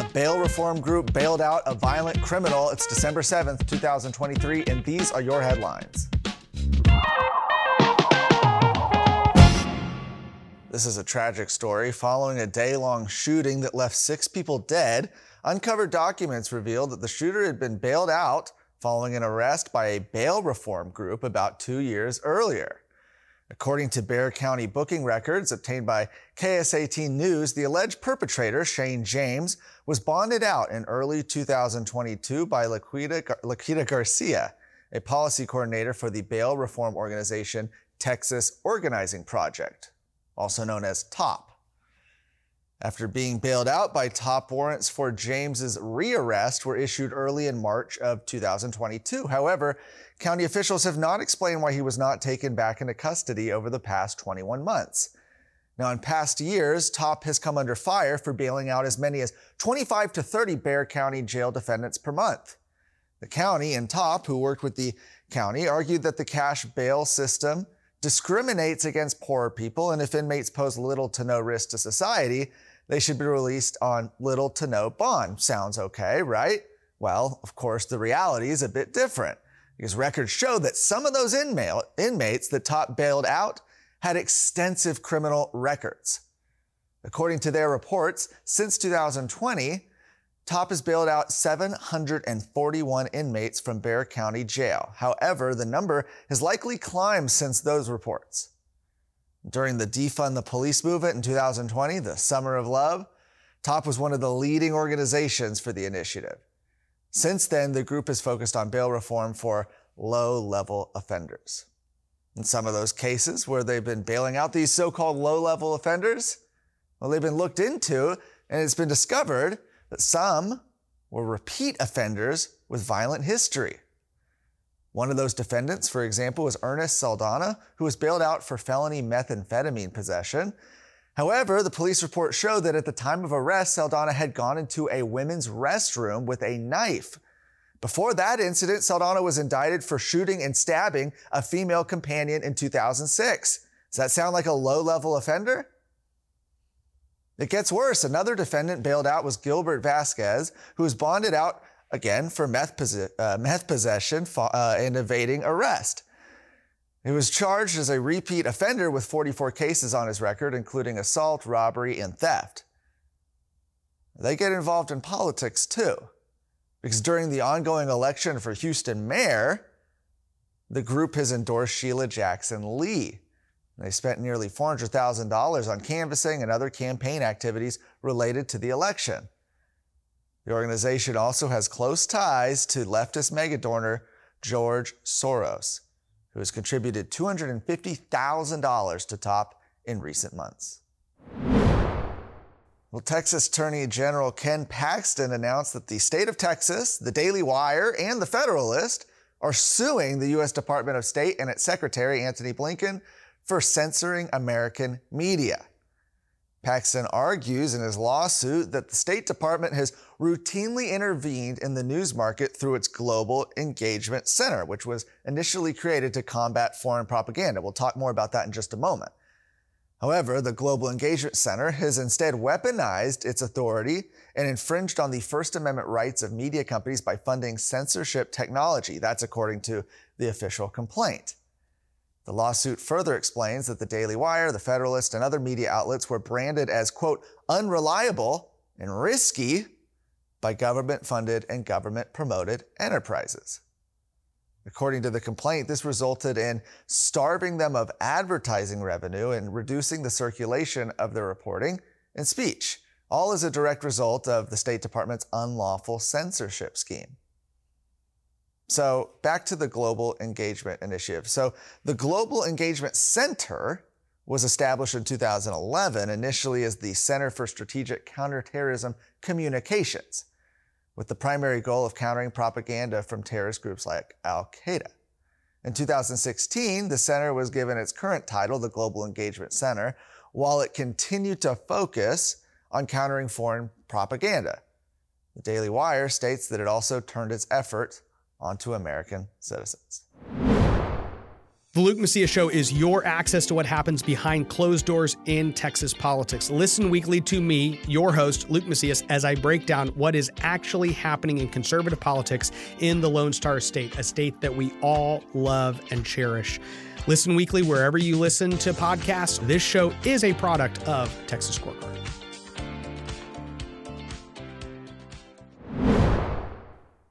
A bail reform group bailed out a violent criminal. It's December 7th, 2023, and these are your headlines. This is a tragic story following a day long shooting that left six people dead. Uncovered documents revealed that the shooter had been bailed out following an arrest by a bail reform group about two years earlier. According to Bexar County booking records obtained by KSAT News, the alleged perpetrator, Shane James, was bonded out in early 2022 by Laquita, Laquita Garcia, a policy coordinator for the bail reform organization Texas Organizing Project also known as TOP. After being bailed out by top warrants for James's rearrest were issued early in March of 2022. However, county officials have not explained why he was not taken back into custody over the past 21 months. Now, in past years, TOP has come under fire for bailing out as many as 25 to 30 Bexar County jail defendants per month. The county and TOP, who worked with the county, argued that the cash bail system discriminates against poorer people, and if inmates pose little to no risk to society, they should be released on little to no bond. Sounds okay, right? Well, of course, the reality is a bit different because records show that some of those inmates that TOP bailed out had extensive criminal records. According to their reports, since 2020, TOP has bailed out 741 inmates from Bexar County Jail. However, the number has likely climbed since those reports. During the Defund the Police movement in 2020, the Summer of Love, TOP was one of the leading organizations for the initiative. Since then, the group has focused on bail reform for low level offenders. In some of those cases where they've been bailing out these so called low level offenders, well, they've been looked into and it's been discovered that some were repeat offenders with violent history. One of those defendants, for example, was Ernest Saldana, who was bailed out for felony methamphetamine possession. However, the police report showed that at the time of arrest, Saldana had gone into a women's restroom with a knife. Before that incident, Saldana was indicted for shooting and stabbing a female companion in 2006. Does that sound like a low level offender? It gets worse. Another defendant bailed out was Gilbert Vasquez, who was bonded out again for meth, uh, meth possession uh, and evading arrest. He was charged as a repeat offender with 44 cases on his record, including assault, robbery, and theft. They get involved in politics too, because during the ongoing election for Houston mayor, the group has endorsed Sheila Jackson Lee, they spent nearly $400,000 on canvassing and other campaign activities related to the election. The organization also has close ties to leftist megadonor George Soros, who has contributed $250,000 to TOP in recent months. Well, Texas Attorney General Ken Paxton announced that the state of Texas, the Daily Wire, and the Federalist are suing the U.S. Department of State and its Secretary Antony Blinken for censoring American media. Paxton argues in his lawsuit that the State Department has routinely intervened in the news market through its Global Engagement Center, which was initially created to combat foreign propaganda. We'll talk more about that in just a moment. However, the Global Engagement Center has instead weaponized its authority and infringed on the First Amendment rights of media companies by funding censorship technology. That's according to the official complaint. The lawsuit further explains that the Daily Wire, the Federalist, and other media outlets were branded as, quote, unreliable and risky by government funded and government promoted enterprises. According to the complaint, this resulted in starving them of advertising revenue and reducing the circulation of their reporting and speech, all as a direct result of the State Department's unlawful censorship scheme. So back to the Global Engagement Initiative. So the Global Engagement Center was established in 2011, initially as the Center for Strategic Counterterrorism Communications, with the primary goal of countering propaganda from terrorist groups like Al Qaeda. In 2016, the center was given its current title, the Global Engagement Center, while it continued to focus on countering foreign propaganda. The Daily Wire states that it also turned its efforts onto American citizens. The Luke Macias Show is your access to what happens behind closed doors in Texas politics. Listen weekly to me, your host, Luke Macias, as I break down what is actually happening in conservative politics in the Lone Star State, a state that we all love and cherish. Listen weekly wherever you listen to podcasts. This show is a product of Texas Scorecard.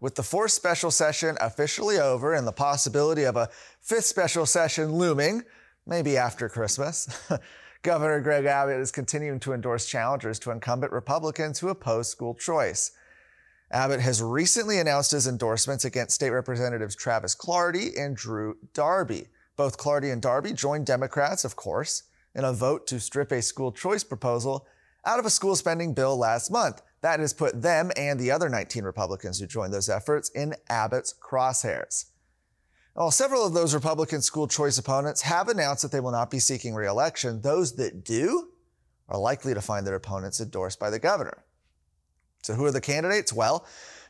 With the fourth special session officially over and the possibility of a fifth special session looming, maybe after Christmas, Governor Greg Abbott is continuing to endorse challengers to incumbent Republicans who oppose school choice. Abbott has recently announced his endorsements against State Representatives Travis Clardy and Drew Darby. Both Clardy and Darby joined Democrats, of course, in a vote to strip a school choice proposal out of a school spending bill last month. That has put them and the other 19 Republicans who joined those efforts in Abbott's crosshairs. While several of those Republican school choice opponents have announced that they will not be seeking reelection, those that do are likely to find their opponents endorsed by the governor. So, who are the candidates? Well,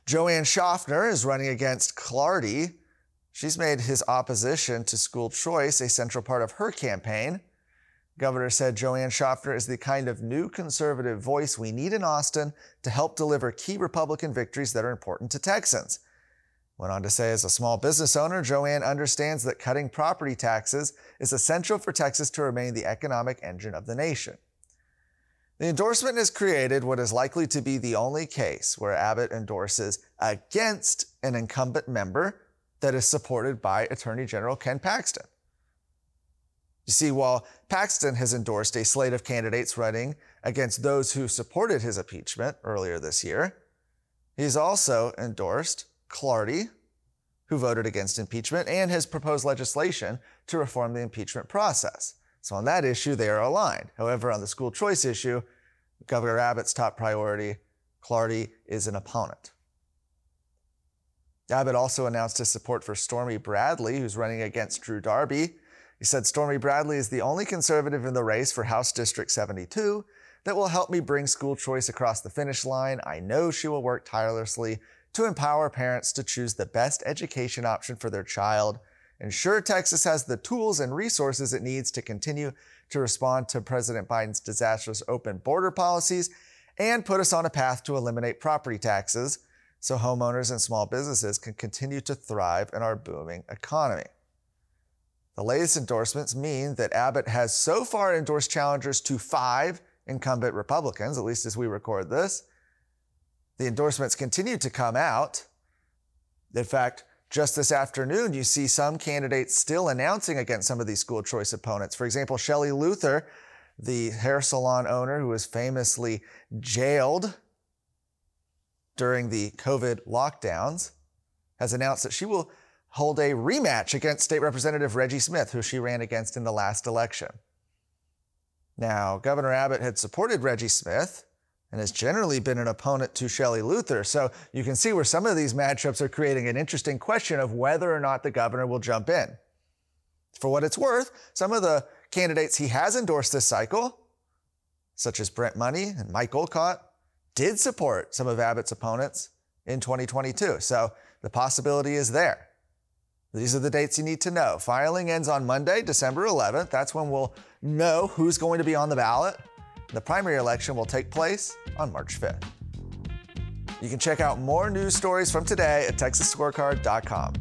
Joanne Shofner is running against Clardy. She's made his opposition to school choice a central part of her campaign. Governor said Joanne Shofner is the kind of new conservative voice we need in Austin to help deliver key Republican victories that are important to Texans. Went on to say, as a small business owner, Joanne understands that cutting property taxes is essential for Texas to remain the economic engine of the nation. The endorsement has created what is likely to be the only case where Abbott endorses against an incumbent member that is supported by Attorney General Ken Paxton. You see, while Paxton has endorsed a slate of candidates running against those who supported his impeachment earlier this year, he's also endorsed Clardy, who voted against impeachment and has proposed legislation to reform the impeachment process. So on that issue, they are aligned. However, on the school choice issue, Governor Abbott's top priority, Clardy is an opponent. Abbott also announced his support for Stormy Bradley, who's running against Drew Darby. He said Stormy Bradley is the only conservative in the race for House District 72 that will help me bring school choice across the finish line. I know she will work tirelessly to empower parents to choose the best education option for their child, ensure Texas has the tools and resources it needs to continue to respond to President Biden's disastrous open border policies, and put us on a path to eliminate property taxes so homeowners and small businesses can continue to thrive in our booming economy. The latest endorsements mean that Abbott has so far endorsed challengers to five incumbent Republicans, at least as we record this. The endorsements continue to come out. In fact, just this afternoon, you see some candidates still announcing against some of these school choice opponents. For example, Shelley Luther, the hair salon owner who was famously jailed during the COVID lockdowns, has announced that she will hold a rematch against State Representative Reggie Smith, who she ran against in the last election. Now, Governor Abbott had supported Reggie Smith and has generally been an opponent to Shelley Luther. So you can see where some of these matchups are creating an interesting question of whether or not the governor will jump in. For what it's worth, some of the candidates he has endorsed this cycle, such as Brent Money and Mike Olcott, did support some of Abbott's opponents in 2022. So the possibility is there. These are the dates you need to know. Filing ends on Monday, December 11th. That's when we'll know who's going to be on the ballot. The primary election will take place on March 5th. You can check out more news stories from today at texasscorecard.com.